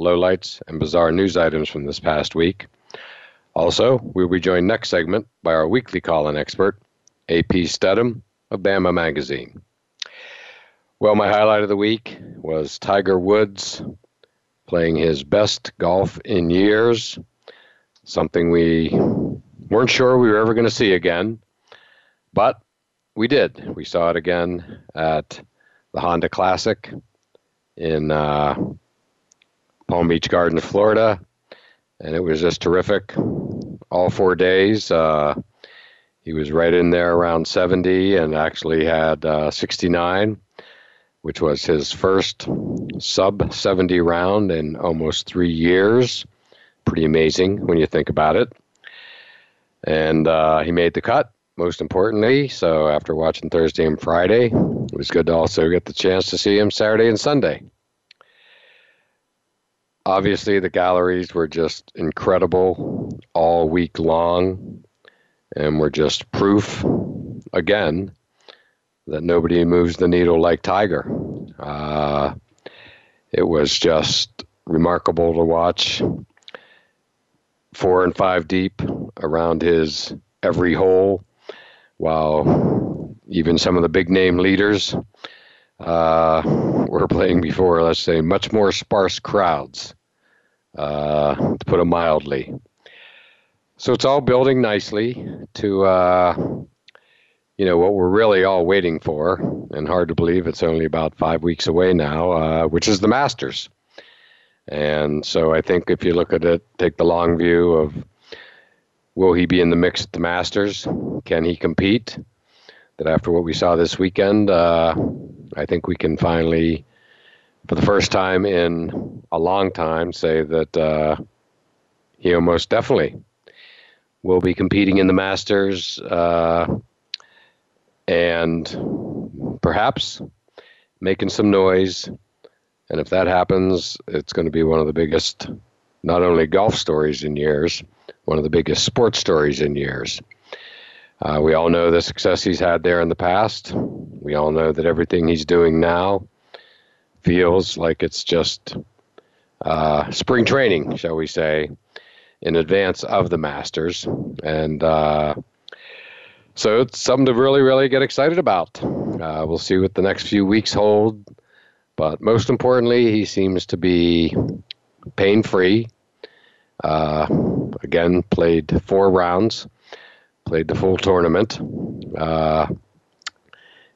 lowlights, and bizarre news items from this past week. Also, we'll be joined next segment by our weekly call-in expert, AP Stedham of Bama Magazine. Well, my highlight of the week was Tiger Woods playing his best golf in years, something we weren't sure we were ever going to see again, but we did. We saw it again at the Honda Classic in uh, Palm Beach Gardens, Florida, and it was just terrific. All four days, uh, he was right in there around 70 and actually had uh, 69, which was his first sub 70 round in almost three years. Pretty amazing when you think about it. And uh, he made the cut, most importantly. So after watching Thursday and Friday, it was good to also get the chance to see him Saturday and Sunday obviously the galleries were just incredible all week long and were just proof again that nobody moves the needle like tiger. Uh, it was just remarkable to watch four and five deep around his every hole while even some of the big name leaders uh, were playing before, let's say, much more sparse crowds, uh, to put it mildly. So it's all building nicely to, uh, you know, what we're really all waiting for, and hard to believe it's only about five weeks away now, uh, which is the Masters. And so I think if you look at it, take the long view of will he be in the mix at the Masters? Can he compete? That after what we saw this weekend, uh, I think we can finally, for the first time in a long time, say that uh, he almost definitely will be competing in the Masters uh, and perhaps making some noise. And if that happens, it's going to be one of the biggest, not only golf stories in years, one of the biggest sports stories in years. Uh, we all know the success he's had there in the past. We all know that everything he's doing now feels like it's just uh, spring training, shall we say, in advance of the Masters. And uh, so it's something to really, really get excited about. Uh, we'll see what the next few weeks hold. But most importantly, he seems to be pain free. Uh, again, played four rounds played the full tournament, uh,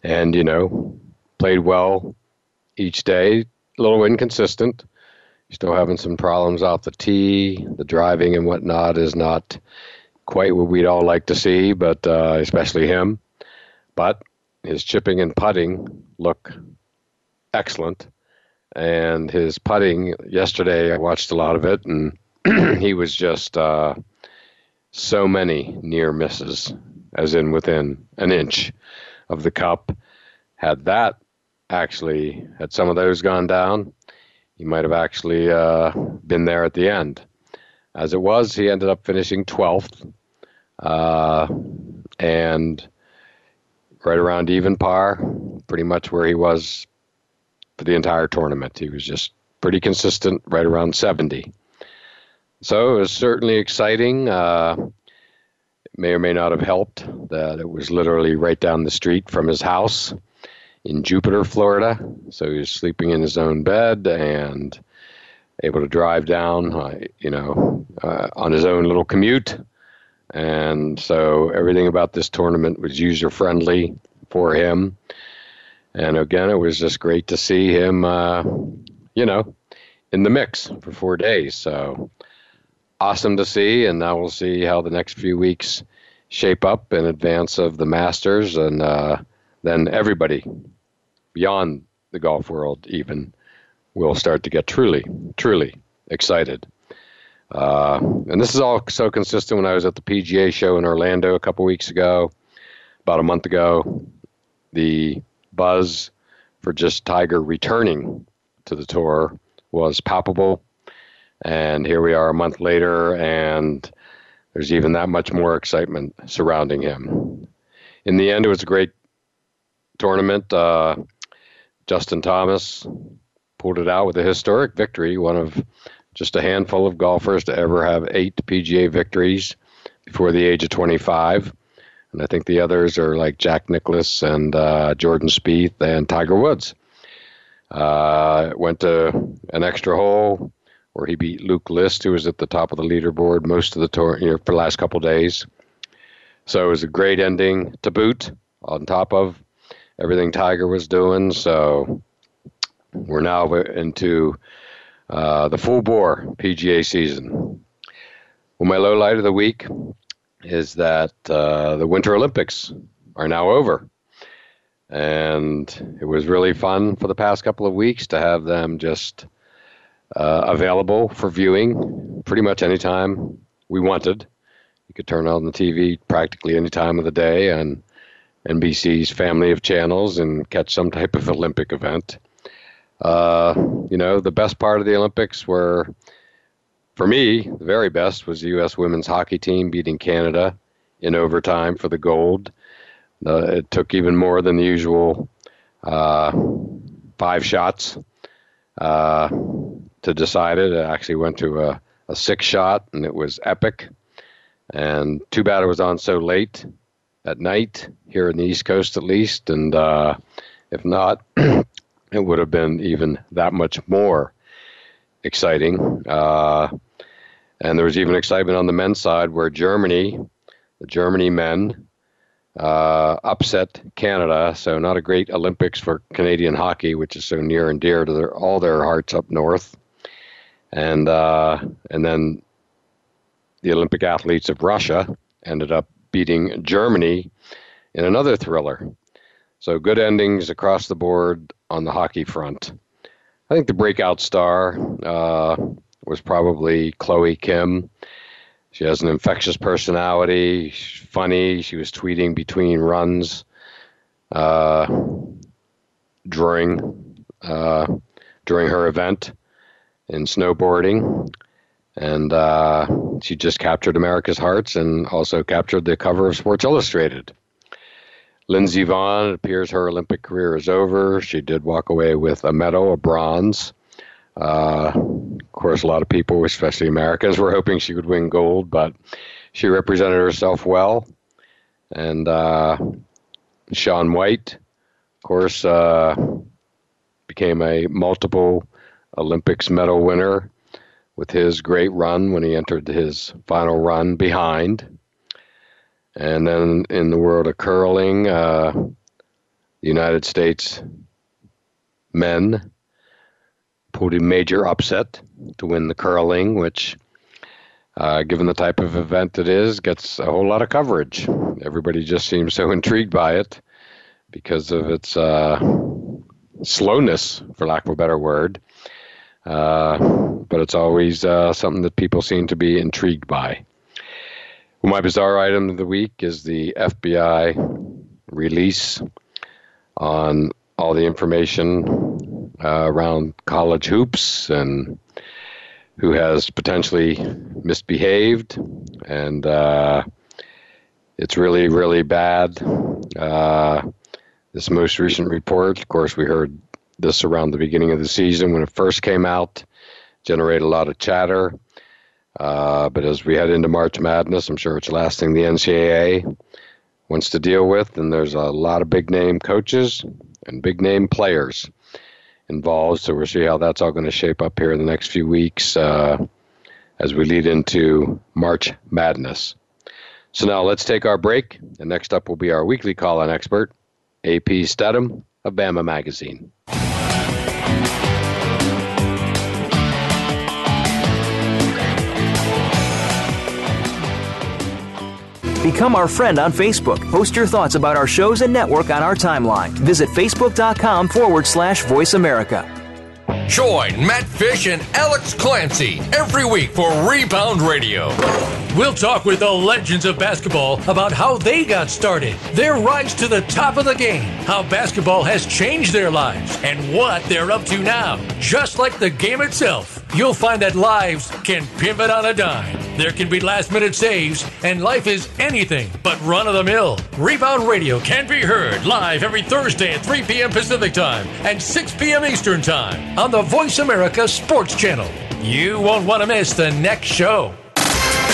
and you know, played well each day. A little inconsistent. Still having some problems off the tee. The driving and whatnot is not quite what we'd all like to see, but uh, especially him. But his chipping and putting look excellent. And his putting yesterday, I watched a lot of it, and he was just uh, so many near misses, as in within an inch of the cup. Had that actually, had some of those gone down, he might have actually uh, been there at the end. As it was, he ended up finishing 12th uh, and right around even par, pretty much where he was for the entire tournament. He was just pretty consistent, right around 70. So it was certainly exciting. Uh, it may or may not have helped that it was literally right down the street from his house in Jupiter, Florida. So he was sleeping in his own bed and able to drive down, uh, you know, uh, on his own little commute. And so everything about this tournament was user friendly for him. And again, it was just great to see him, uh, you know, in the mix for four days. So awesome to see. And now we'll see how the next few weeks shape up in advance of the Masters. And uh, then everybody beyond the golf world, even, will start to get truly, truly excited. Uh, and this is all so consistent when I was at the PGA show in Orlando a couple weeks ago, about a month ago. The buzz for just Tiger returning to the tour was palpable. And here we are a month later, and there's even that much more excitement surrounding him. In the end, it was a great tournament. Uh, Justin Thomas pulled it out with a historic victory, one of just a handful of golfers to ever have eight PGA victories before the age of 25. And I think the others are like Jack Nicklaus and uh, Jordan Spieth and Tiger Woods. Uh, went to an extra hole where he beat Luke List, who was at the top of the leaderboard most of the tour, you know, for the last couple days. So it was a great ending to boot on top of everything Tiger was doing. So we're now into uh, the full bore PGA season. Well, my low light of the week is that uh, the Winter Olympics are now over. And it was really fun for the past couple of weeks to have them just uh, available for viewing pretty much anytime we wanted. You could turn on the TV practically any time of the day on NBC's family of channels and catch some type of Olympic event. Uh, you know, the best part of the Olympics were, for me, the very best was the U.S. women's hockey team beating Canada in overtime for the gold. Uh, it took even more than the usual uh, five shots uh, to decide it. It actually went to a, a six shot, and it was epic. And too bad it was on so late at night here in the East Coast, at least. And uh, if not, it would have been even that much more exciting. Uh, and there was even excitement on the men's side where Germany, the Germany men, uh, upset Canada. So not a great Olympics for Canadian hockey, which is so near and dear to their, all their hearts up north. And uh, and then the Olympic athletes of Russia ended up beating Germany in another thriller. So good endings across the board on the hockey front. I think the breakout star uh, was probably Chloe Kim. She has an infectious personality. She's funny. She was tweeting between runs uh, during uh, during her event in snowboarding, and uh, she just captured America's hearts and also captured the cover of Sports Illustrated. Lindsey Vonn, it appears her Olympic career is over. She did walk away with a medal, a bronze. Uh, of course, a lot of people, especially Americans, were hoping she would win gold, but she represented herself well. And uh, Shaun White, of course, uh, became a multiple Olympics medal winner with his great run when he entered his final run behind. And then in the world of curling, uh, the United States men pulled a major upset to win the curling, which, uh, given the type of event it is, gets a whole lot of coverage. Everybody just seems so intrigued by it because of its uh, slowness, for lack of a better word. Uh, but it's always uh, something that people seem to be intrigued by. Well, my bizarre item of the week is the FBI release on all the information uh, around college hoops and who has potentially misbehaved. And uh, it's really, really bad. Uh, this most recent report, of course, we heard this around the beginning of the season when it first came out, generated a lot of chatter. Uh, but as we head into March Madness, I'm sure it's last thing the NCAA wants to deal with. And there's a lot of big name coaches and big name players involved. So we'll see how that's all going to shape up here in the next few weeks uh, as we lead into March Madness. So now let's take our break. And next up will be our weekly call on expert, AP Stedham of Bama Magazine. Become our friend on Facebook. Post your thoughts about our shows and network on our timeline. Visit facebook.com forward slash voice America. Join Matt Fish and Alex Clancy every week for Rebound Radio. We'll talk with the legends of basketball about how they got started, their rise to the top of the game, how basketball has changed their lives, and what they're up to now. Just like the game itself, you'll find that lives can pivot on a dime. There can be last minute saves, and life is anything but run of the mill. Rebound Radio can be heard live every Thursday at 3 p.m. Pacific Time and 6 p.m. Eastern Time on the Voice America Sports Channel. You won't want to miss the next show.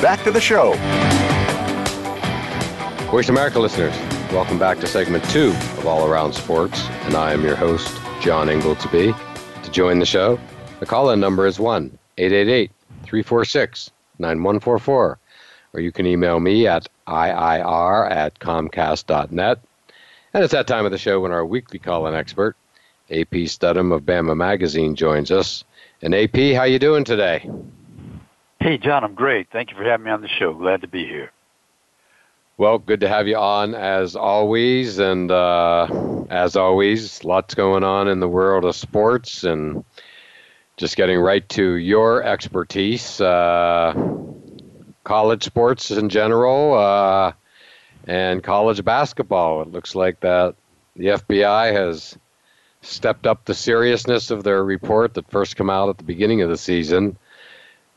back to the show. Voice America listeners, welcome back to segment two of All Around Sports, and I am your host, John Inglesby. To be. To join the show, the call in number is 1 888 346 9144, or you can email me at IIR at Comcast.net. And it's that time of the show when our weekly call in expert, AP Studham of Bama Magazine, joins us. And AP, how you doing today? Hey, John, I'm great. Thank you for having me on the show. Glad to be here. Well, good to have you on as always. And uh, as always, lots going on in the world of sports and just getting right to your expertise. Uh, college sports in general uh, and college basketball. It looks like that the FBI has stepped up the seriousness of their report that first came out at the beginning of the season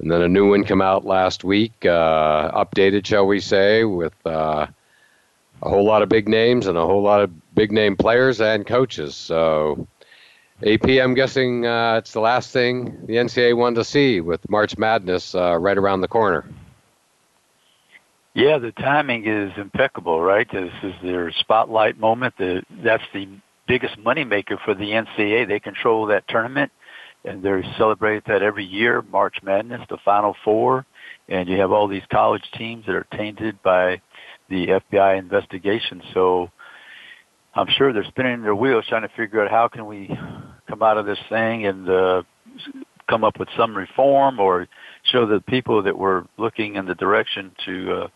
and then a new one came out last week, uh, updated, shall we say, with uh, a whole lot of big names and a whole lot of big name players and coaches. So, AP, I'm guessing uh, it's the last thing the NCAA wanted to see with March Madness uh, right around the corner. Yeah, the timing is impeccable, right? This is their spotlight moment. The, that's the biggest moneymaker for the NCAA. They control that tournament and they celebrate that every year, March Madness, the Final Four, and you have all these college teams that are tainted by the FBI investigation. So I'm sure they're spinning their wheels trying to figure out how can we come out of this thing and uh, come up with some reform or show the people that we're looking in the direction to uh,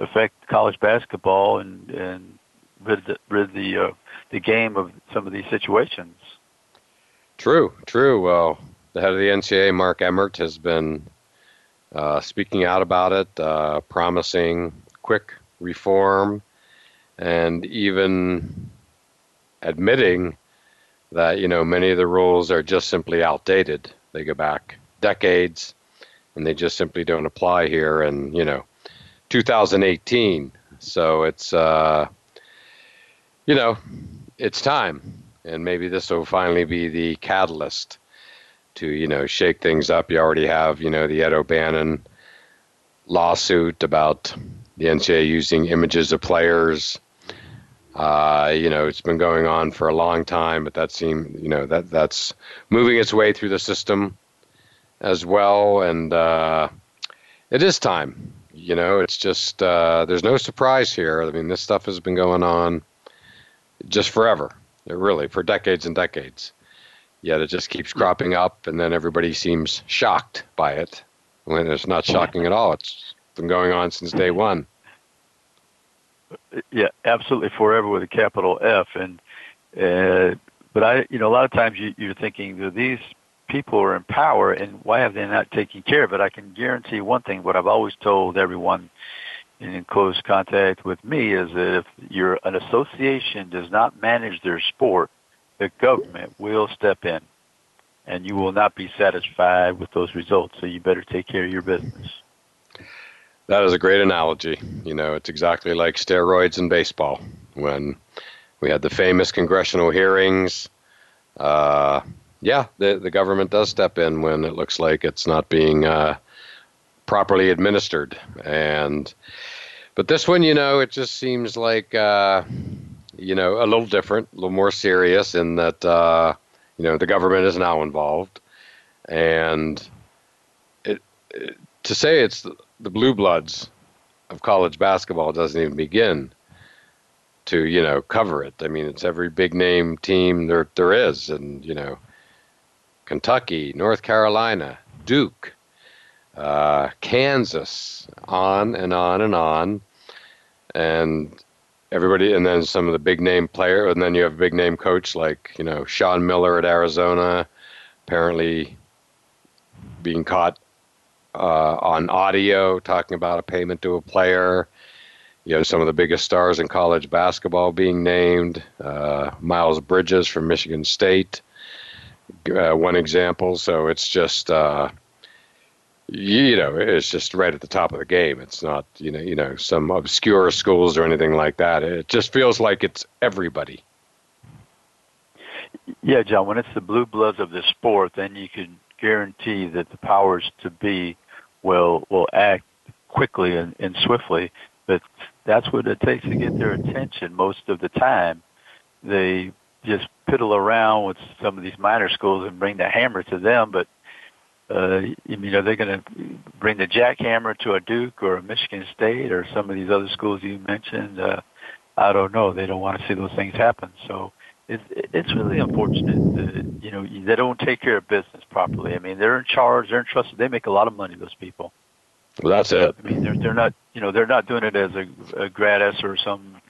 affect college basketball and and rid the, rid the uh, the game of some of these situations. True, true. Well, the head of the NCAA, Mark Emmert, has been uh, speaking out about it, uh, promising quick reform, and even admitting that you know many of the rules are just simply outdated. They go back decades, and they just simply don't apply here. And you know, 2018. So it's uh, you know, it's time and maybe this will finally be the catalyst to you know shake things up. You already have you know the Ed O'Bannon lawsuit about the NCAA using images of players. Uh, you know, it's been going on for a long time, but that seemed you know that that's moving its way through the system as well, and uh, it is time. You know, it's just uh, there's no surprise here. I mean, this stuff has been going on just forever really for decades and decades. Yet it just keeps hmm. cropping up, and then everybody seems shocked by it when it's not shocking at all. It's been going on since day hmm. one. Uh, yeah, absolutely, forever with a capital F. And uh, but I, you know, a lot of times you, you're thinking that these people are in power, and why have they not taken care of it? I can guarantee one thing: what I've always told everyone in close contact with me is that if your an association does not manage their sport, the government will step in, and you will not be satisfied with those results. So you better take care of your business. That is a great analogy. You know, it's exactly like steroids in baseball. When we had the famous congressional hearings, uh, yeah, the the government does step in when it looks like it's not being uh, properly administered. And but this one, you know, it just seems like uh, you know a little different, a little more serious in that uh, you know the government is now involved, and it, it to say it's the, the blue bloods of college basketball doesn't even begin to you know cover it. I mean, it's every big name team there there is, and you know, Kentucky, North Carolina, Duke, uh, Kansas, on and on and on, and everybody, and then some of the big name player, and then you have a big name coach like you know Sean Miller at Arizona, apparently being caught uh, on audio talking about a payment to a player. You have some of the biggest stars in college basketball being named. Uh, Miles Bridges from Michigan State, uh, one example. So it's just, uh, you know, it's just right at the top of the game. It's not, you know, you know, some obscure schools or anything like that. It just feels like it's everybody. Yeah, John. When it's the blue bloods of the sport, then you can guarantee that the powers to be will will act quickly and, and swiftly. But that's what it takes to get their attention most of the time. They just piddle around with some of these minor schools and bring the hammer to them, but uh, you know, they're going to bring the jackhammer to a Duke or a Michigan State or some of these other schools you mentioned. Uh, I don't know. They don't want to see those things happen. So it's it's really unfortunate that you know they don't take care of business properly. I mean, they're in charge, they're entrusted. They make a lot of money. Those people. Well, that's it. I mean, they're they're not you know they're not doing it as a, a gratis or some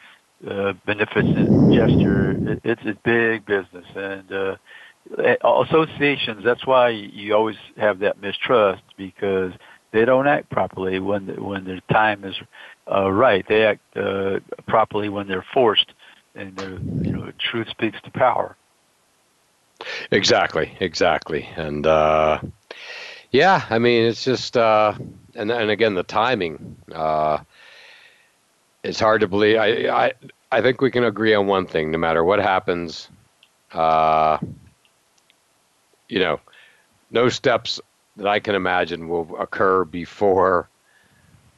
uh, beneficent gesture. It, it's a big business, and uh, associations. That's why you always have that mistrust because they don't act properly when when their time is uh, right. They act uh, properly when they're forced and uh, you know, truth speaks to power. Exactly, exactly, and uh, yeah, I mean, it's just, uh, and and again, the timing. Uh, it's hard to believe. I, I I think we can agree on one thing: no matter what happens, uh, you know, no steps that I can imagine will occur before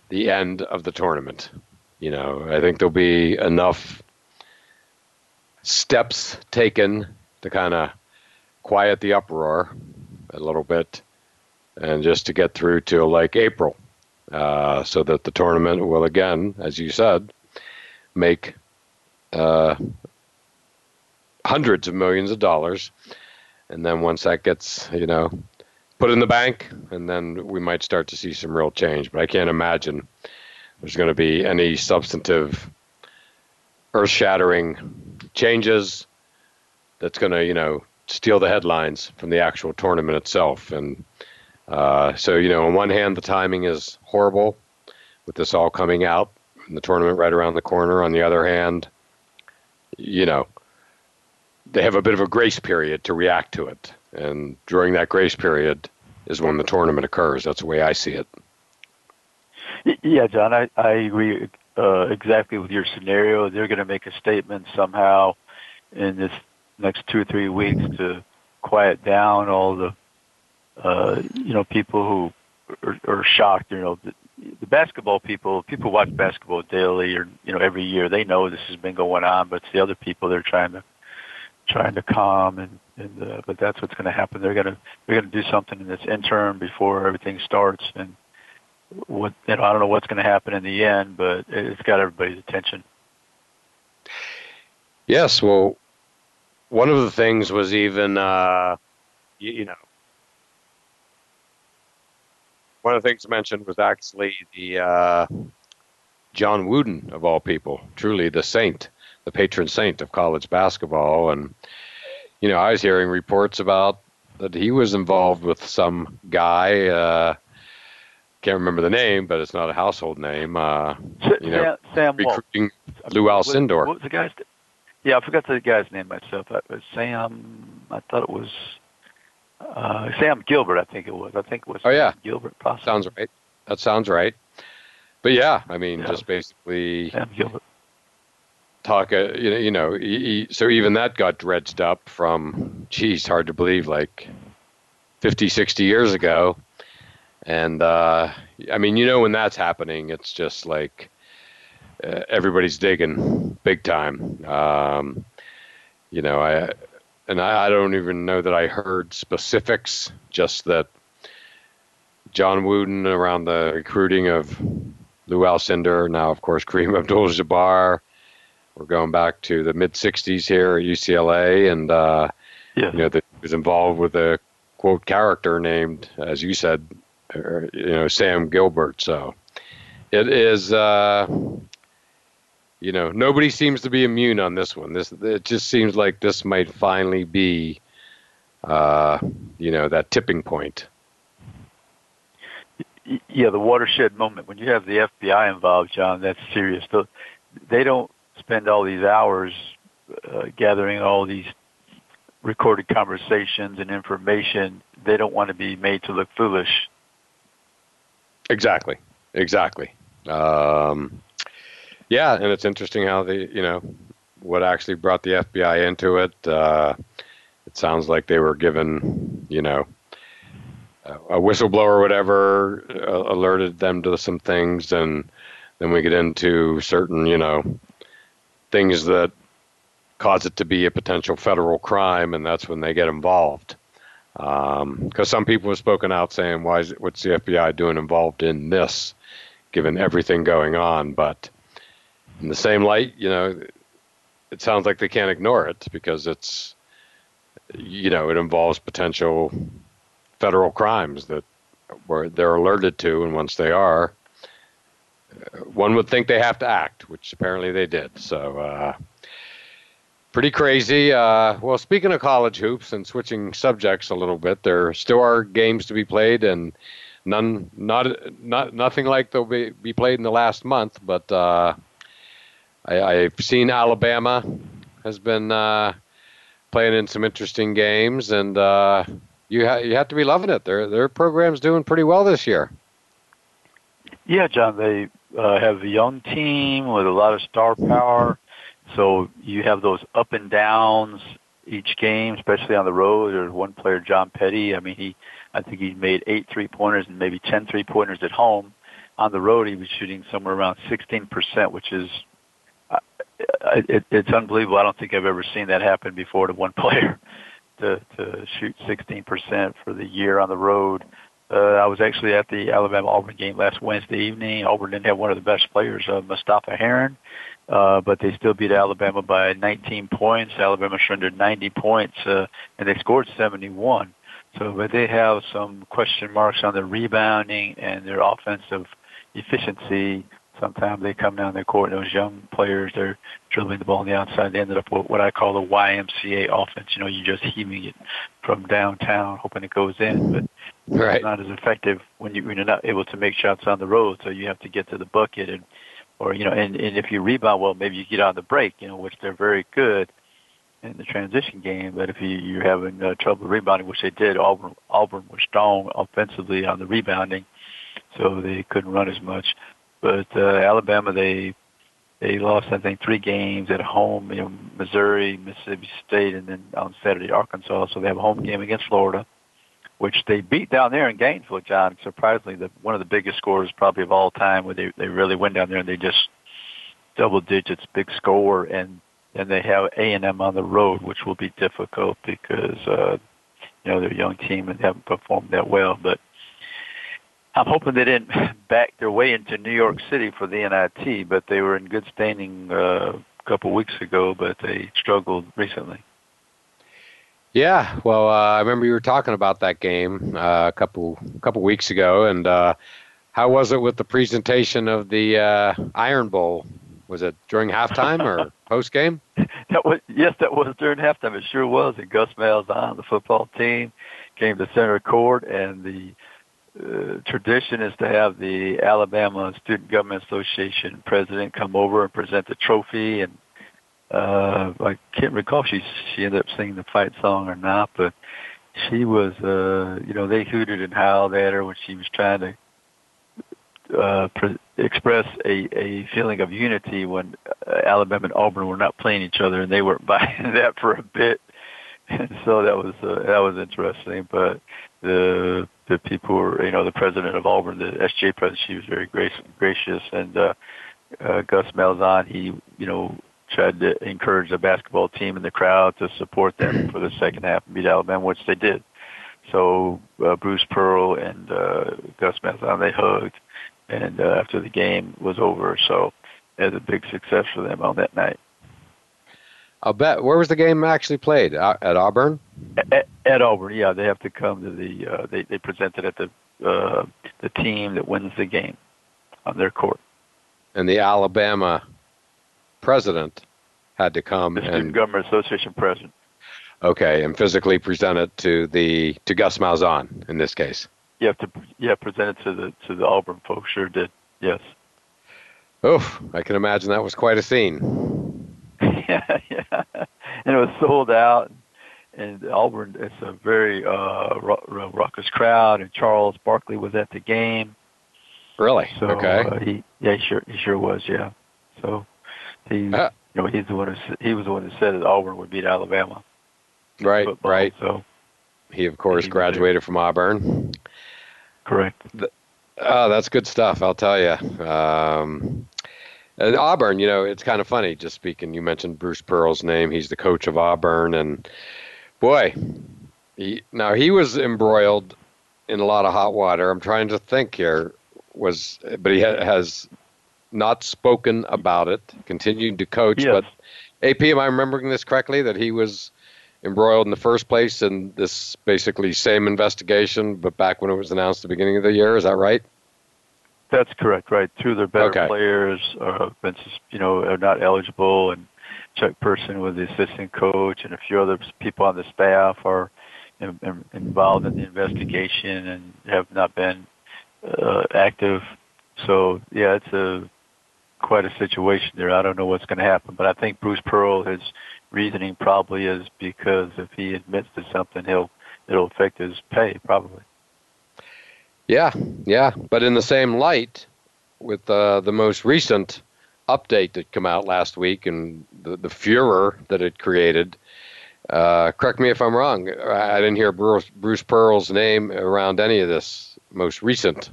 the end of the tournament. You know, I think there'll be enough steps taken to kind of quiet the uproar a little bit and just to get through to like April uh, so that the tournament will again, as you said, make uh, hundreds of millions of dollars. And then once that gets, you know, put in the bank, and then we might start to see some real change. But I can't imagine there's going to be any substantive earth shattering changes that's going to, you know, steal the headlines from the actual tournament itself. And uh, so, you know, on one hand, the timing is horrible with this all coming out and the tournament right around the corner. On the other hand, you know, they have a bit of a grace period to react to it. And during that grace period is when the tournament occurs. That's the way I see it. Yeah, John, I, I agree uh, exactly with your scenario. They're going to make a statement somehow in this next two or three weeks to quiet down all the uh, you know people who are, are shocked. You know, the, the basketball people, people watch basketball daily or you know every year. They know this has been going on, but it's the other people they're trying to trying to calm and and uh, but that's what's going to happen. They're going to they're going to do something in this interim before everything starts and what you know, I don't know what's going to happen in the end, but it's got everybody's attention. Yes, well, one of the things was even uh, you, you know, one of the things mentioned was actually the uh, John Wooden of all people, truly the saint, the patron saint of college basketball, and you know, I was hearing reports about that he was involved with some guy. Uh, can't remember the name, but it's not a household name. Uh, you know, Sam, Sam recruiting Lou Alcindor. What, what was the guy's? Yeah, I forgot the guy's name myself. It was Sam. I thought it was uh, Sam Gilbert. I think it was. I think it was. Oh yeah, Sam Gilbert. Possibly. Sounds right. That sounds right. But yeah, I mean, Yeah. just basically Sam Gilbert. Talk. Uh, you know, he- so even that got dredged up from. Geez, hard to believe. Like 50, 60 years ago. And uh, I mean, you know, when that's happening, it's just like uh, everybody's digging big time. Um, you know, I and I, I don't even know that I heard specifics. Just that John Wooden around the recruiting of Lou Alcindor, now of course Kareem Abdul-Jabbar. We're going back to the mid '60s here at UCLA, and uh, Yeah. you know that he was involved with a quote character named, as you said, er, you know Sam Gilbert. So it is, uh, you know, nobody seems to be immune on this one. This it just seems like this might finally be, uh, you know, that tipping point. Yeah, the watershed moment when you have the FBI involved, John. That's serious. They don't spend all these hours uh, gathering all these recorded conversations and information. They don't want to be made to look foolish. Exactly. Exactly. Um, yeah, and it's interesting how the you know what actually brought the FBI into it. Uh, it sounds like they were given you know a whistleblower or whatever uh, alerted them to some things, and then we get into certain you know things that cause it to be a potential federal crime, and that's when they get involved um, because some people have spoken out saying, "Why is it, what's the FBI doing involved in this, given everything going on?" But in the same light, you know, it sounds like they can't ignore it because it's, you know, it involves potential federal crimes that where they're alerted to, and once they are, one would think they have to act, which apparently they did. So. Uh, pretty crazy. Uh, well, speaking of college hoops and switching subjects a little bit, there still are games to be played, and none, not, not, nothing like they'll be, be played in the last month. But uh, I, I've seen Alabama has been uh, playing in some interesting games, and uh, you ha- you have to be loving it. Their their program's doing pretty well this year. Yeah, John, they uh, have a young team with a lot of star power. So you have those up and downs each game, especially on the road. There's one player, John Petty. I mean, he, I think he made eight three pointers and maybe ten three pointers at home. On the road, he was shooting somewhere around 16%, which is uh, it, it's unbelievable. I don't think I've ever seen that happen before to one player to to shoot 16% for the year on the road. I was actually at the Alabama Auburn game last Wednesday evening. Auburn didn't have one of the best players, uh, Mustapha Heron, uh, but they still beat Alabama by 19 points. Alabama surrendered 90 points, uh, and they scored 71. So, but they have some question marks on their rebounding and their offensive efficiency. Sometimes they come down the court, those young players, they're dribbling the ball on the outside. They ended up with what I call the YMCA offense. You know, you're just heaving it from downtown, hoping it goes in, but Right. not as effective when, you, when you're not able to make shots on the road. So you have to get to the bucket, and or you know, and, and if you rebound well, maybe you get on the break, you know, which they're very good in the transition game. But if you, you're having uh, trouble rebounding, which they did, Auburn Auburn was strong offensively on the rebounding, so they couldn't run as much. But uh, Alabama, they they lost I think three games at home, you know, Missouri, Mississippi State, and then on Saturday Arkansas. So they have a home game against Florida, which they beat down there in Gainesville. John, surprisingly, the one of the biggest scores probably of all time, where they they really went down there and they just double digits, big score, and then they have A and M on the road, which will be difficult because uh, you know they're a young team and they haven't performed that well, but. I'm hoping they didn't back their way into New York City for the NIT, but they were in good standing uh, a couple weeks ago, but they struggled recently. Yeah, well, uh, I remember you were talking about that game uh, a couple couple weeks ago, and uh, how was it with the presentation of the uh, Iron Bowl? Was it during halftime or post game? That was yes, that was during halftime. It sure was. And Gus Malzahn, the football team, came to center court, and the uh, tradition is to have the Alabama Student Government Association president come over and present the trophy and uh, I can't recall if she she ended up singing the fight song or not, but she was, uh, you know, they hooted and howled at her when she was trying to uh, pre- express a, a feeling of unity when uh, Alabama and Auburn were not playing each other, and they weren't buying that for a bit. And so that was uh, that was interesting. But the the people were, you know, the president of Auburn, the SJ president, she was very gracious, gracious, and uh, uh, Gus Malzahn, he, you know, tried to encourage the basketball team and the crowd to support them for the second half and beat Alabama, which they did. So uh, Bruce Pearl and uh, Gus Malzahn they hugged, and uh, after the game was over, so it was a big success for them on that night. I'll bet. Where was the game actually played? At Auburn. At, at Auburn, yeah. They have to come to the. Uh, they they presented at the uh, the team that wins the game on their court. And the Alabama president had to come the Student and Government Association president. Okay, and physically present it to the to Gus Malzahn in this case. You have to yeah present it to the to the Auburn folks. Sure did. Yes. Oof! I can imagine that was quite a scene. yeah, yeah, and it was sold out. And Auburn, it's a very uh, raucous crowd, and Charles Barkley was at the game. Really? So, okay. Uh, he, yeah, he sure, he sure was. Yeah. So he, uh, you know, he's the one who he was the one who said that Auburn would beat Alabama. Right, football, right. So he, of course, he graduated from Auburn. Correct. The, oh, that's good stuff. I'll tell you. Um, and Auburn, you know, it's kind of funny. Just speaking, you mentioned Bruce Pearl's name. He's the coach of Auburn, and boy, he now he was embroiled in a lot of hot water. I'm trying to think here. Was but he ha- has not spoken about it, continued to coach. Yes. But AP, am I remembering this correctly? That he was embroiled in the first place in this basically same investigation, but back when it was announced at the beginning of the year. Is that right? That's correct. Right. Two of their better Okay. players are been, you know, are not eligible, and Chuck Person was the assistant coach, and a few other people on the staff are in, involved in the investigation and have not been uh, active. So yeah, it's a quite a situation there. I don't know what's going to happen, but I think Bruce Pearl, his reasoning probably is because if he admits to something, he'll it'll affect his pay probably. Yeah, yeah. But in the same light, with uh, the most recent update that came out last week and the, the furor that it created, uh, correct me if I'm wrong. I didn't hear Bruce, Bruce Pearl's name around any of this most recent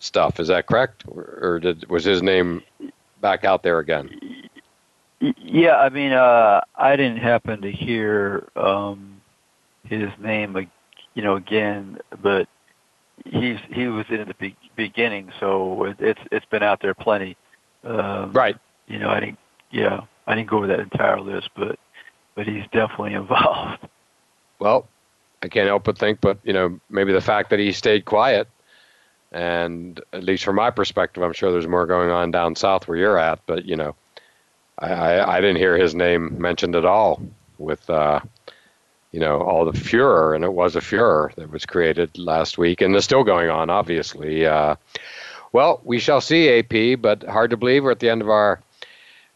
stuff. Is that correct, or, did, was his name back out there again? Yeah, I mean, uh, I didn't happen to hear um, his name, you know, again, but he's he was in the be- beginning, so it, it's it's been out there plenty. Um, Right. You know, I didn't. Yeah, I didn't go over that entire list, but but he's definitely involved. Well, I can't help but think, but you know, maybe the fact that he stayed quiet, and at least from my perspective, I'm sure there's more going on down south where you're at. But you know, I I, I didn't hear his name mentioned at all with uh, you know all the furor, and it was a furor that was created last week, and is still going on, obviously. Uh, well, we shall see, AP, but hard to believe we're at the end of our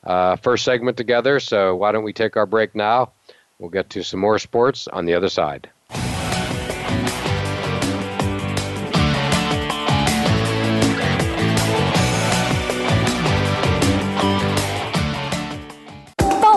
uh, first segment together. So why don't we take our break now? We'll get to some more sports on the other side.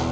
you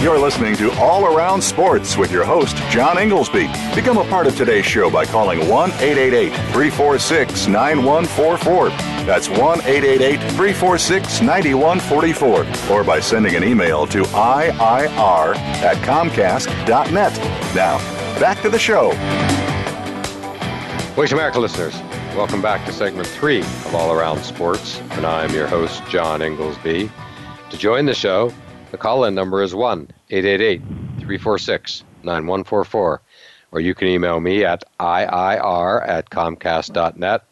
You're listening to All Around Sports with your host, John Inglesby. Become a part of today's show by calling 1 888 346 9144. That's 1 888 346 9144. Or by sending an email to IIR at Comcast.net. Now, back to the show. Voice America listeners, welcome back to segment three of All Around Sports, and I'm your host, John Inglesby. To join the show, the call in number is 1 888 346 9144, or you can email me at IIR at Comcast.net.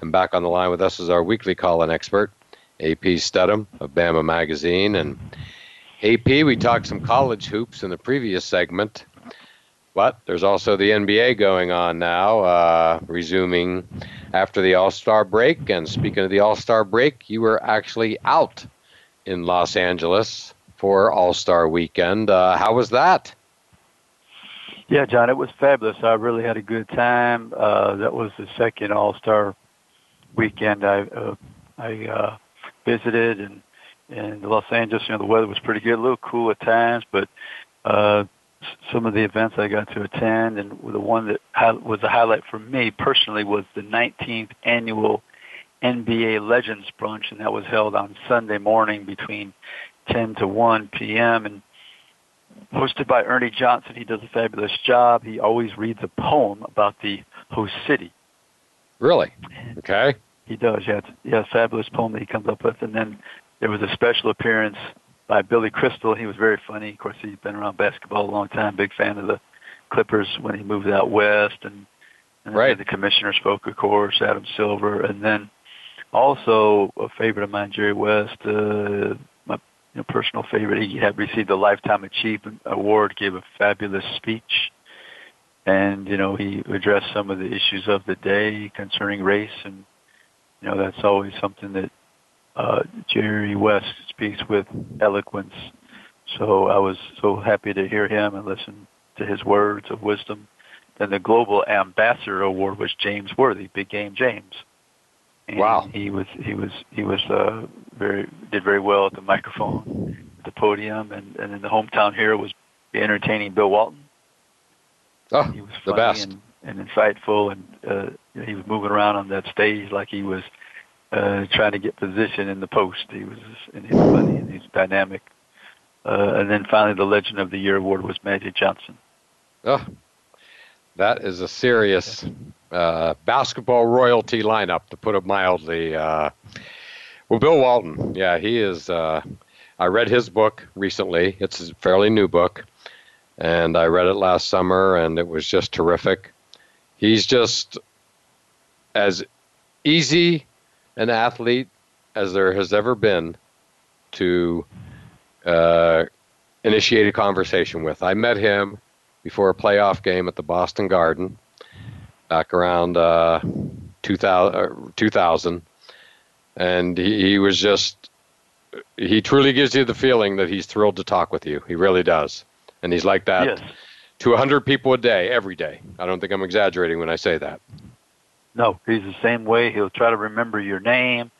And back on the line with us is our weekly call in expert, AP Studham of Bama Magazine. And AP, we talked some college hoops in the previous segment. But there's also the NBA going on now, uh, resuming after the All Star break. And speaking of the All Star break, you were actually out in Los Angeles for All Star Weekend. Uh, how was that? Yeah, John, it was fabulous. I really had a good time. Uh, that was the second All Star Weekend I uh, I uh, visited, and in Los Angeles, you know, the weather was pretty good, a little cool at times, but uh, some of the events I got to attend, and the one that was a highlight for me personally was the 19th annual NBA Legends Brunch, and that was held on Sunday morning between 10 to 1 p.m. and hosted by Ernie Johnson. He does a fabulous job. He always reads a poem about the host city. Really? Okay. He does. Yeah, it's, yeah, fabulous poem that he comes up with, and then there was a special appearance by Billy Crystal. He was very funny. Of course, he's been around basketball a long time. Big fan of the Clippers when he moved out west, and, and right. the commissioner spoke, of course, Adam Silver, and then also a favorite of mine, Jerry West, uh, you know, personal favorite. He had received the Lifetime Achievement Award, gave a fabulous speech, and you know he addressed some of the issues of the day concerning race, and you know that's always something that uh, Jerry West speaks with eloquence. So I was so happy to hear him and listen to his words of wisdom. Then the Global Ambassador Award was James Worthy, Big Game James. And wow. He was he was he was uh, very did very well at the microphone, at the podium, and and then the hometown hero was entertaining Bill Walton. Oh, he was the best and, and insightful, and uh, he was moving around on that stage like he was uh, trying to get position in the post. He was and he was funny and he's dynamic. Uh, and then finally, the Legend of the Year award was Magic Johnson. Oh, that is a serious uh, basketball royalty lineup, to put it mildly. Uh, well, Bill Walton, yeah, he is. Uh, I read his book recently. It's a fairly new book, and I read it last summer, and it was just terrific. He's just as easy an athlete as there has ever been to uh, initiate a conversation with. I met him before a playoff game at the Boston Garden back around uh, 2000, uh, 2000, and he, he was just he truly gives you the feeling that he's thrilled to talk with you. He really does, and he's like that yes. to 100 people a day, every day. I don't think I'm exaggerating when I say that. No, he's the same way. He'll try to remember your name.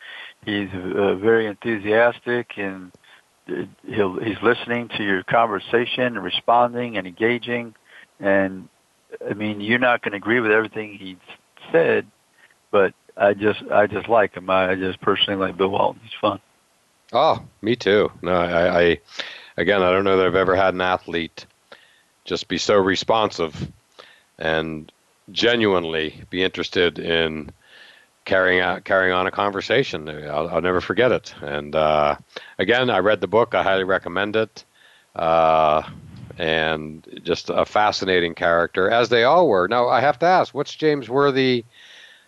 He's uh, very enthusiastic and he'll he's listening to your conversation and responding and engaging and I mean you're not going to agree with everything he said but I just I just like him I just personally like Bill Walton he's fun oh me too no I, I again I don't know that I've ever had an athlete just be so responsive and genuinely be interested in carrying out carrying on a conversation. I'll, I'll never forget it. And uh, again, I read the book. I highly recommend it. Uh, and just a fascinating character, as they all were. Now, I have to ask, what's James Worthy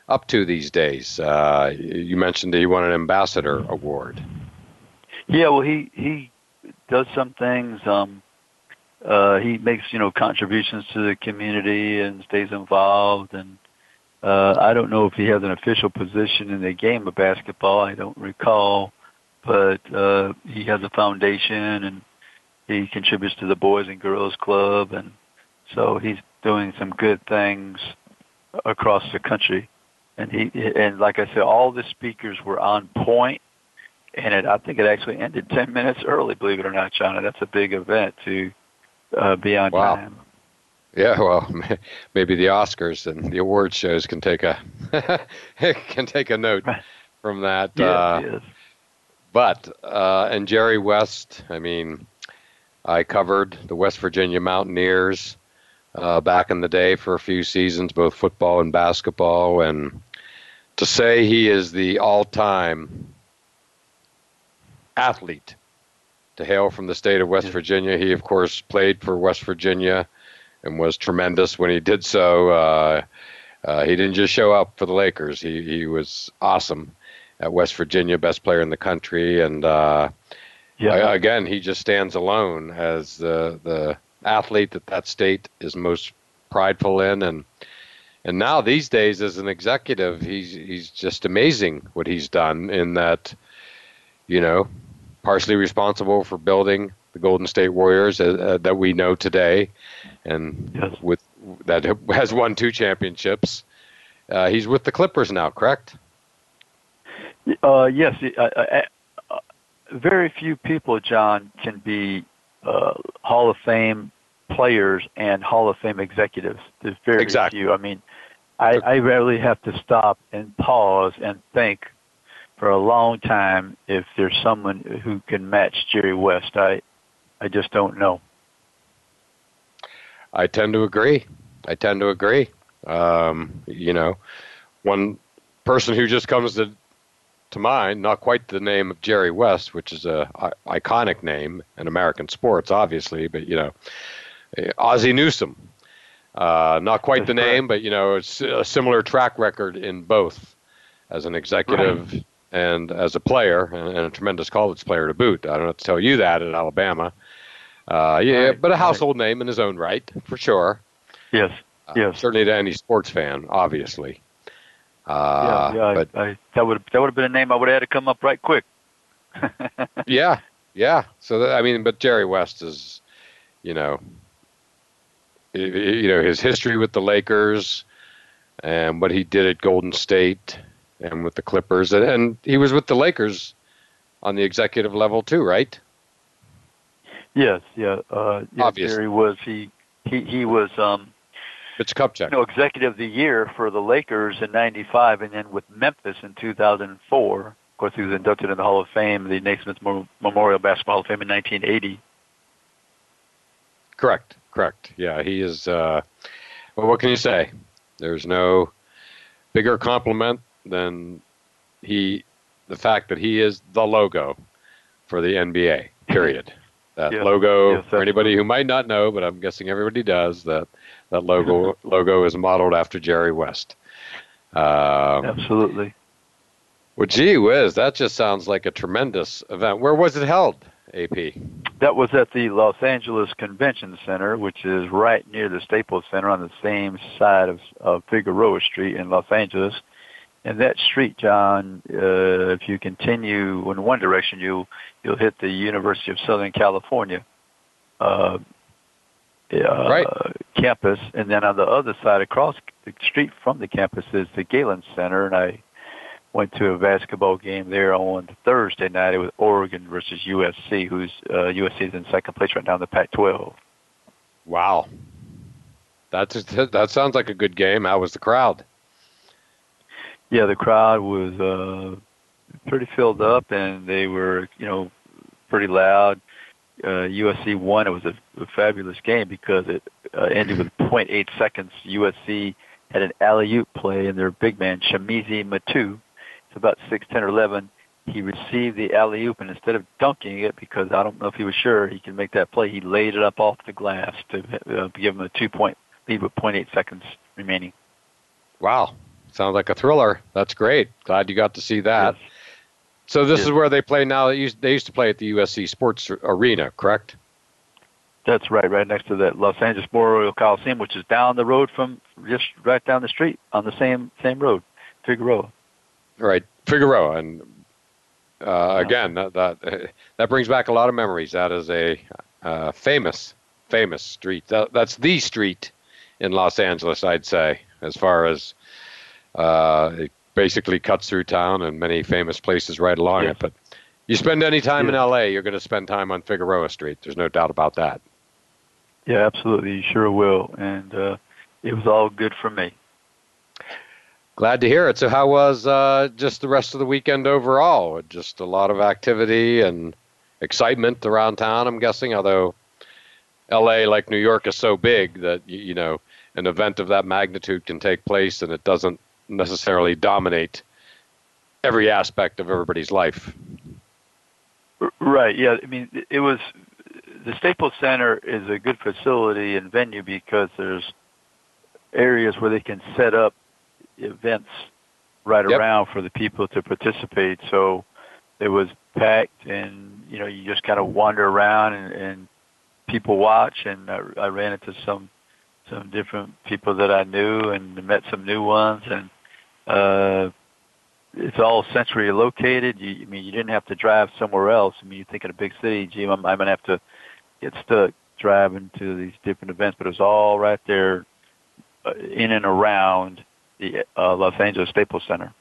up to these days? Uh, you mentioned that he won an ambassador award. Yeah, well, he he does some things. Um, uh, he makes you know contributions to the community and stays involved and uh, I don't know if he has an official position in the game of basketball. I don't recall, but uh, he has a foundation and he contributes to the Boys and Girls Club, and so he's doing some good things across the country. And he and like I said, all the speakers were on point, and it I think it actually ended ten minutes early. Believe it or not, John, that's a big event to uh, be on wow. time. Yeah, well, maybe the Oscars and the award shows can take a can take a note from that. Yes, uh, yes. But uh, and Jerry West, I mean, I covered the West Virginia Mountaineers uh, back in the day for a few seasons, both football and basketball, and to say he is the all-time athlete to hail from the state of West Virginia. He, of course, played for West Virginia and was tremendous when he did so. Uh, uh, he didn't just show up for the Lakers. He he was awesome at West Virginia, best player in the country, and uh, Yeah. Again, he just stands alone as the the athlete that that state is most prideful in, and and now these days as an executive, he's he's just amazing what he's done in that, you know, partially responsible for building the Golden State Warriors uh, uh, that we know today, and Yes. with that has won two championships. Uh, he's with the Clippers now, correct? Uh, yes, very few people, John, can be uh, Hall of Fame players and Hall of Fame executives. There's very Exactly. few. I mean, I, I rarely have to stop and pause and think for a long time if there's someone who can match Jerry West. I, I just don't know. I tend to agree. I tend to agree. Um, you know, one person who just comes to to mind, not quite the name of Jerry West, which is a, iconic name in American sports, obviously, but you know, eh, Ozzie Newsome. Uh, not quite the name, but you know, it's a similar track record in both, as an executive and as a player, and, a tremendous college player to boot. I don't have to tell you that at Alabama. Uh, yeah, Right, but a right. household name in his own right, for sure. Yes. Uh, Yes. Certainly to any sports fan, obviously. Uh, yeah, yeah. but I, I, that would that would have been a name I would have had to come up right quick. yeah, yeah. So that, I mean, but Jerry West is, you know, you know his history with the Lakers, and what he did at Golden State, and with the Clippers, and, and he was with the Lakers on the executive level too, right? Yes, yeah. Uh, yeah Obviously. Jerry was he he he was um Mitch Kupchak. you know executive of the year for the Lakers in '95, and then with Memphis in 2004. Of course, he was inducted in the Hall of Fame, the Naismith Mem- Memorial Basketball Hall of Fame in 1980. Correct, correct. Yeah, he is. Uh, well, what can you say? There's no bigger compliment than he, the fact that he is the logo for the NBA. Period. That Yeah. logo, for anybody who might not know, but I'm guessing everybody does, that that logo logo is modeled after Jerry West. Um, Absolutely. well, gee whiz, that just sounds like a tremendous event. Where was it held, AP? That was at the Los Angeles Convention Center, which is right near the Staples Center on the same side of, of Figueroa Street in Los Angeles. And that street, John, uh, if you continue in one direction, you'll you'll hit the University of Southern California uh, uh, Right. campus, and then on the other side, across the street from the campus, is the Galen Center. And I went to a basketball game there on Thursday night. It was Oregon versus USC, who's uh, USC is in second place right now in the Pac-12. Wow, that's that sounds like a good game. How was the crowd? Yeah, the crowd was uh, pretty filled up, and they were, you know, pretty loud. Uh, USC won. It was a, a fabulous game because it uh, ended with .8 seconds. USC had an alley-oop play, and their big man, Chimezie Metu, it's about 6'10 or 11. He received the alley-oop, and instead of dunking it, because I don't know if he was sure he could make that play, he laid it up off the glass to uh, give him a two-point lead with .8 seconds remaining. Wow, sounds like a thriller. That's great. Glad you got to see that. Yes. So this Yes. is where they play now. They used, they used to play at the USC Sports Arena, correct? That's right, right next to that Los Angeles Memorial Coliseum, which is down the road from just right down the street on the same same road, Figueroa. Right, Figueroa, and uh, again, that, that that brings back a lot of memories. That is a uh, famous, famous street. That, that's the street in Los Angeles, I'd say, as far as uh, it basically cuts through town and many famous places right along Yes. it. But you spend any time in LA, you're going to spend time on Figueroa Street. There's no doubt about that. Yeah, absolutely, you sure will. And uh, it was all good for me. Glad to hear it. So, how was uh, just the rest of the weekend overall? Just a lot of activity and excitement around town, I'm guessing. Although LA, like New York, is so big that you know an event of that magnitude can take place, and it doesn't necessarily dominate every aspect of everybody's life. Right. Yeah. I mean, it was the Staples Center is a good facility and venue because there's areas where they can set up events right Yep. around for the people to participate. So it was packed, and you know, you just kind of wander around and, and people watch. And I, I ran into some some different people that I knew and met some new ones, and it's all centrally located. You, I mean, you didn't have to drive somewhere else. I mean, you think in a big city, gee, I'm, I'm going to have to get stuck driving to these different events, but it was all right there uh, in and around the uh, Los Angeles Staples Center.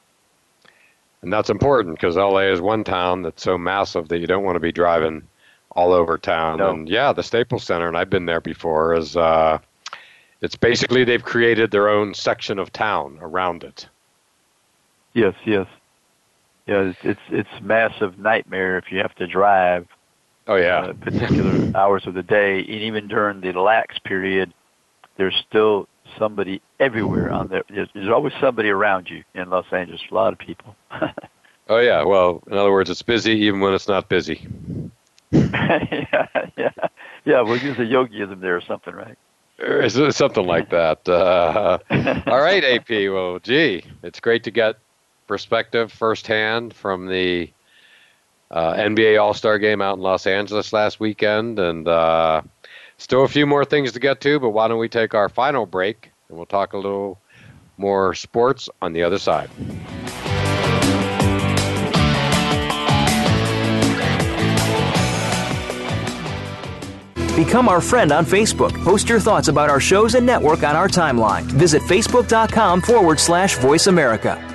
And that's important because LA is one town that's so massive that you don't want to be driving all over town. No. And yeah, the Staples Center, and I've been there before, is uh, it's basically they've created their own section of town around it. Yes, yes. Yeah, it's it's, it's massive nightmare if you have to drive Oh yeah, uh, particular hours of the day, and even during the lax period, there's still somebody everywhere on there. There's, there's always somebody around you in Los Angeles. A lot of people. oh yeah. Well, in other words, it's busy even when it's not busy. yeah, yeah, yeah. We'll use a yogiism there or something, right? Something like that. Uh, all right, AP. Well, gee, it's great to get perspective firsthand from the uh, NBA All Star Game out in Los Angeles last weekend, and uh, still a few more things to get to. But why don't we take our final break and we'll talk a little more sports on the other side. Become our friend on Facebook. Post your thoughts about our shows and network on our timeline. Visit facebook.com forward slash voice America.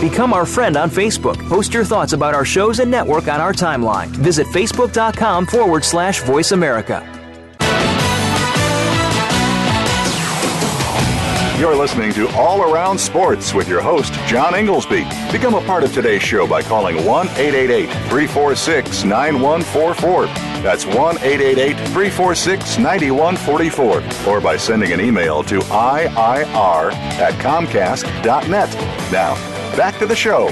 Become our friend on Facebook. Post your thoughts about our shows and network on our timeline. Visit facebook.com forward slash voice America. You're listening to All Around Sports with your host, John Inglesby. Become a part of today's show by calling 1 888 346 9144. That's 1 888 346 9144. Or by sending an email to IIR at Comcast.net. Now, back to the show.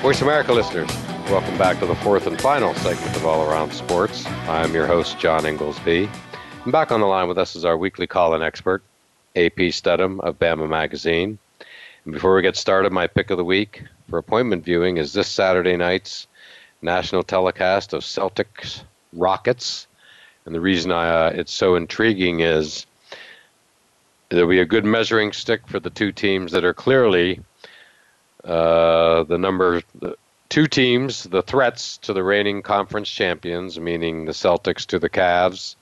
Voice America listeners, welcome back to the fourth and final segment of All Around Sports. I'm your host, John Inglesby. And back on the line with us is our weekly call-in expert, AP Studham of Bama Magazine. And before we get started, my pick of the week for appointment viewing is this Saturday night's national telecast of Celtics Rockets. And the reason I, uh, it's so intriguing is there'll be a good measuring stick for the two teams that are clearly uh, the number two teams, the threats to the reigning conference champions, meaning the Celtics to the Cavs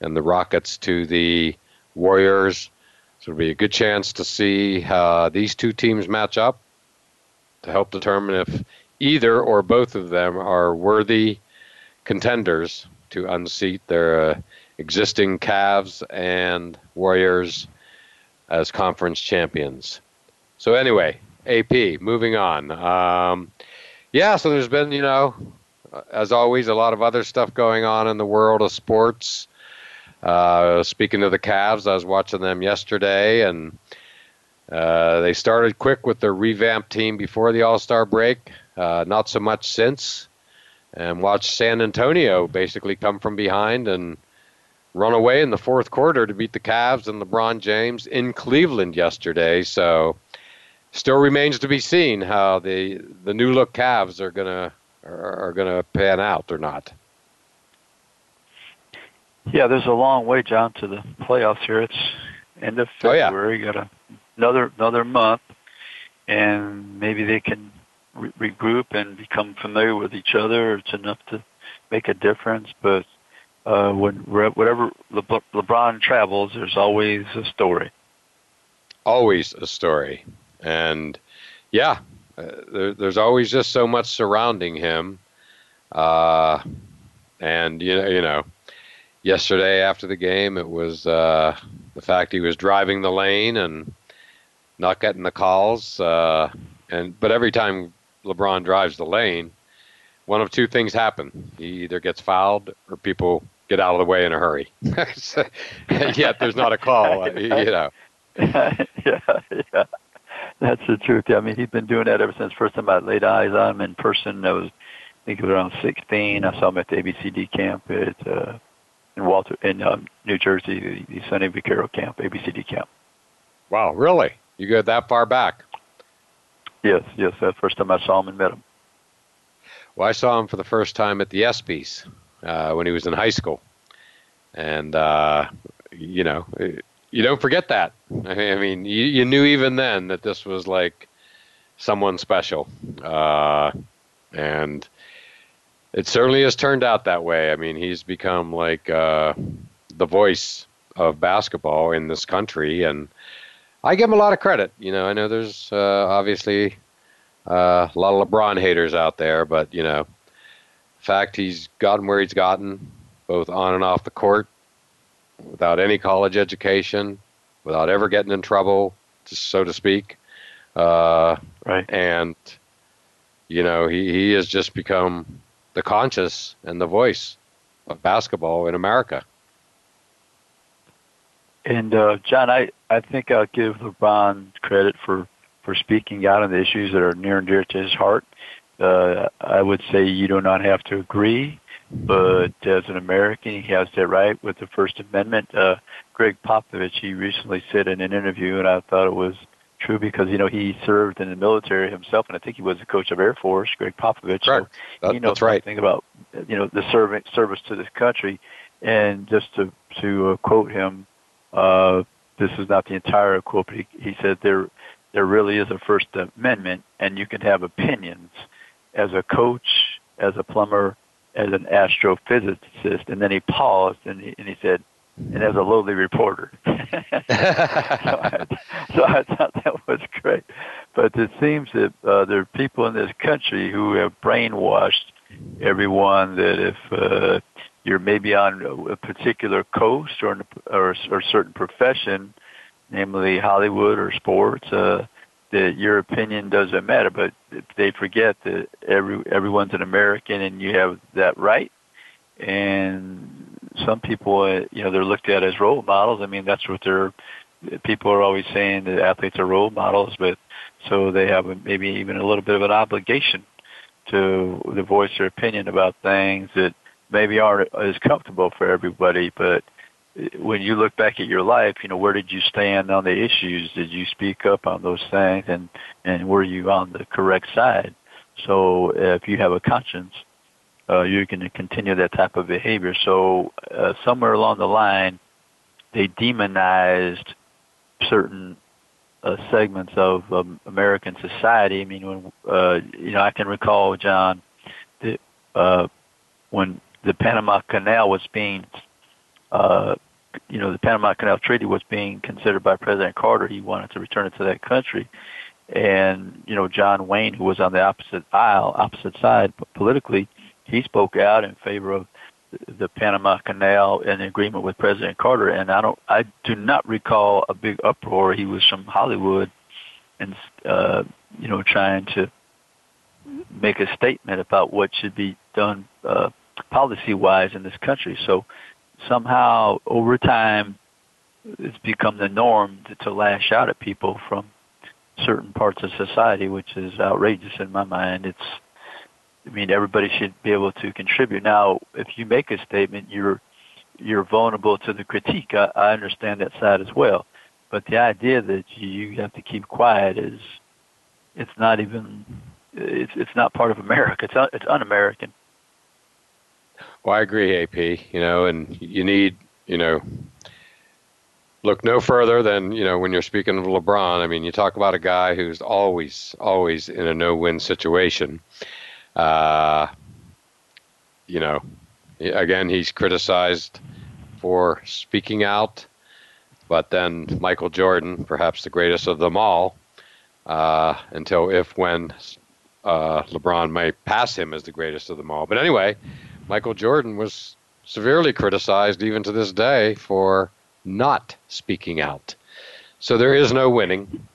and the Rockets to the Warriors. So it'll be a good chance to see how these two teams match up to help determine if either or both of them are worthy contenders to unseat their uh, existing Cavs and Warriors as conference champions. So anyway, AP, moving on. Um, yeah, so there's been, you know, as always, a lot of other stuff going on in the world of sports. Uh, speaking of the Cavs, I was watching them yesterday, and uh, they started quick with their revamped team before the All Star break. Uh, not so much since, and watched San Antonio basically come from behind and run away in the fourth quarter to beat the Cavs and LeBron James in Cleveland yesterday. So, still remains to be seen how the the new look Cavs are gonna are, are gonna pan out or not. Yeah, there's a long way, John, to the playoffs here. It's end of February. Oh, yeah. Got a, another another month, and maybe they can re- regroup and become familiar with each other. It's enough to make a difference. But uh, whatever Le- LeBron travels, there's always a story. Always a story, and yeah, uh, there, there's always just so much surrounding him. Uh, and you know, you know, yesterday after the game, it was uh, the fact he was driving the lane and not getting the calls. Uh, and but every time LeBron drives the lane, one of two things happen: he either gets fouled or people get out of the way in a hurry. Yet there's not a call, you know. yeah, yeah, that's the truth. I mean, he's been doing that ever since first time I laid eyes on him in person. I was, I think it was around 16. I saw him at the ABCD camp at uh, in Walter in um, New Jersey, the, the Sonny Vaccaro camp, ABCD camp. Wow, really? You go that far back? Yes, yes. That's the first time I saw him and met him. Well, I saw him for the first time at the ESPYS uh, when he was in high school, and uh, you know, you don't forget that. I mean, you, you knew even then that this was like someone special, uh, and it certainly has turned out that way. I mean, he's become like uh, the voice of basketball in this country, and I give him a lot of credit. You know, I know there's uh, obviously uh, a lot of LeBron haters out there, but you know, fact he's gotten where he's gotten, both on and off the court, without any college education, without ever getting in trouble, so to speak. Uh, right. And you know, he, he has just become the conscience and the voice of basketball in America. And uh, John, I, I think I'll give LeBron credit for, for speaking out on the issues that are near and dear to his heart. Uh, I would say you do not have to agree, but as an American, he has that right with the First Amendment. Uh, Gregg Popovich, he recently said in an interview, and I thought it was true because you know he served in the military himself, and I think he was the coach of Air Force, Gregg Popovich. Correct. So that, he knows that's right. something about you know the serving service to this country. And just to to uh, quote him, uh, this is not the entire quote, but he, he said there there really is a First Amendment, and you can have opinions as a coach, as a plumber, as an astrophysicist, and then he paused and he, and he said, and as a lowly reporter. so, I, so I thought that was great. But it seems that uh, there are people in this country who have brainwashed everyone that if uh, you're maybe on a particular coast or, or, or a certain profession, namely Hollywood or sports, uh, that your opinion doesn't matter. But they forget that every everyone's an American and you have that right. And some people, uh, you know, they're looked at as role models. I mean, that's what they're. People are always saying that athletes are role models, but so they have maybe even a little bit of an obligation to, to voice their opinion about things that maybe aren't as comfortable for everybody. But when you look back at your life, you know, where did you stand on the issues? Did you speak up on those things, and and were you on the correct side? So if you have a conscience, uh, you're going to continue that type of behavior. So uh, somewhere along the line, they demonized certain uh, segments of um, American society. I mean, when uh, you know, I can recall John that uh, when the Panama Canal was being, uh, you know, the Panama Canal Treaty was being considered by President Carter. He wanted to return it to that country, and you know, John Wayne, who was on the opposite aisle, opposite side politically, he spoke out in favor of the Panama Canal in agreement with President Carter. And I don't, I do not recall a big uproar. He was from Hollywood, and uh, you know, trying to make a statement about what should be done uh, policy-wise in this country. So somehow, over time, it's become the norm to, to lash out at people from certain parts of society, which is outrageous in my mind. It's I mean, everybody should be able to contribute. Now, if you make a statement, you're you're vulnerable to the critique. I, I understand that side as well, but the idea that you have to keep quiet is it's not even it's it's not part of America. It's un, it's un-American. Well, I agree, AP. You know, and you need you know look no further than you know when you're speaking of LeBron. I mean, you talk about a guy who's always always in a no-win situation. Uh, you know, again, he's criticized for speaking out, but then Michael Jordan, perhaps the greatest of them all, uh, until if when uh, LeBron may pass him as the greatest of them all. But anyway, Michael Jordan was severely criticized even to this day for not speaking out. So there is no winning.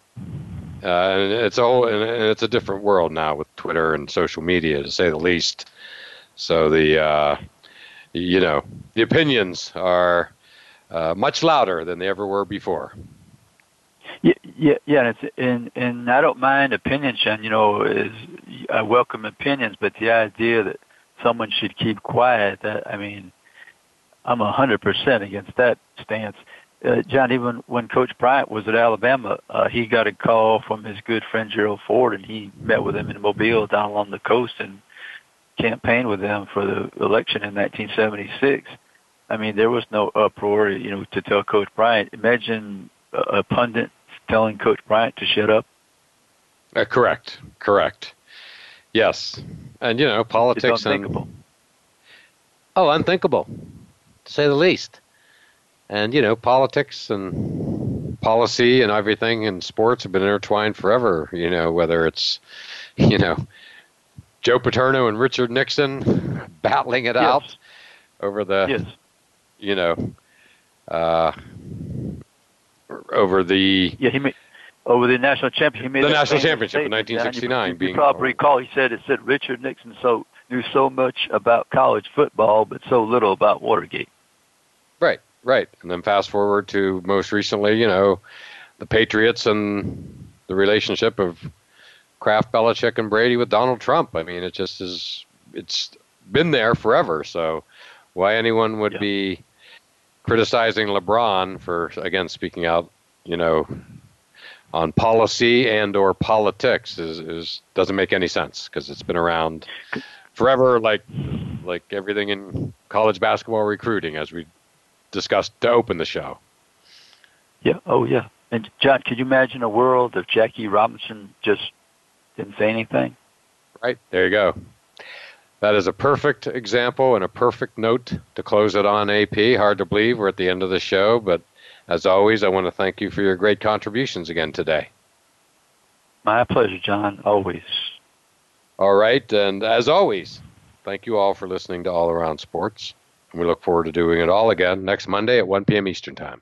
Uh, and it's all and it's a different world now with Twitter and social media, to say the least. So the uh, you know the opinions are uh, much louder than they ever were before. Yeah, yeah, yeah. And and and I don't mind opinions, Sean. You know, is I welcome opinions, but the idea that someone should keep quiet, that I mean, I'm a hundred percent against that stance uh, John, even when Coach Bryant was at Alabama, uh, he got a call from his good friend Gerald Ford, and he met with him in Mobile down along the coast and campaigned with them for the election in 1976. I mean, there was no uproar, you know, to tell Coach Bryant. Imagine a, a pundit telling Coach Bryant to shut up. Uh, correct, correct. Yes, and you know, politics it's unthinkable. and oh, unthinkable, to say the least and you know politics and policy and everything and sports have been intertwined forever you know whether it's you know joe paterno and richard nixon battling it yes. out over the yes. you know uh, over the yeah he made over the national championship. the national championship in 1969. You, being you probably recall he said it said Richard Nixon so knew so much about college football, but so little about Watergate. Right, right. And then fast forward to most recently, you know, the Patriots and the relationship of Kraft, Belichick, and Brady with Donald Trump. I mean, it just is. It's been there forever. So why anyone would yeah. be criticizing LeBron for again speaking out, you know, on policy and or politics is, is doesn't make any sense because it's been around forever like like everything in college basketball recruiting as we discussed to open the show. Yeah, oh yeah. And John, could you imagine a world if Jackie Robinson just didn't say anything? Right, there you go. That is a perfect example and a perfect note to close it on AP. Hard to believe we're at the end of the show, but as always, I want to thank you for your great contributions again today. My pleasure, John, always. All right, and as always, thank you all for listening to All Around Sports. And we look forward to doing it all again next Monday at 1 p.m. Eastern Time.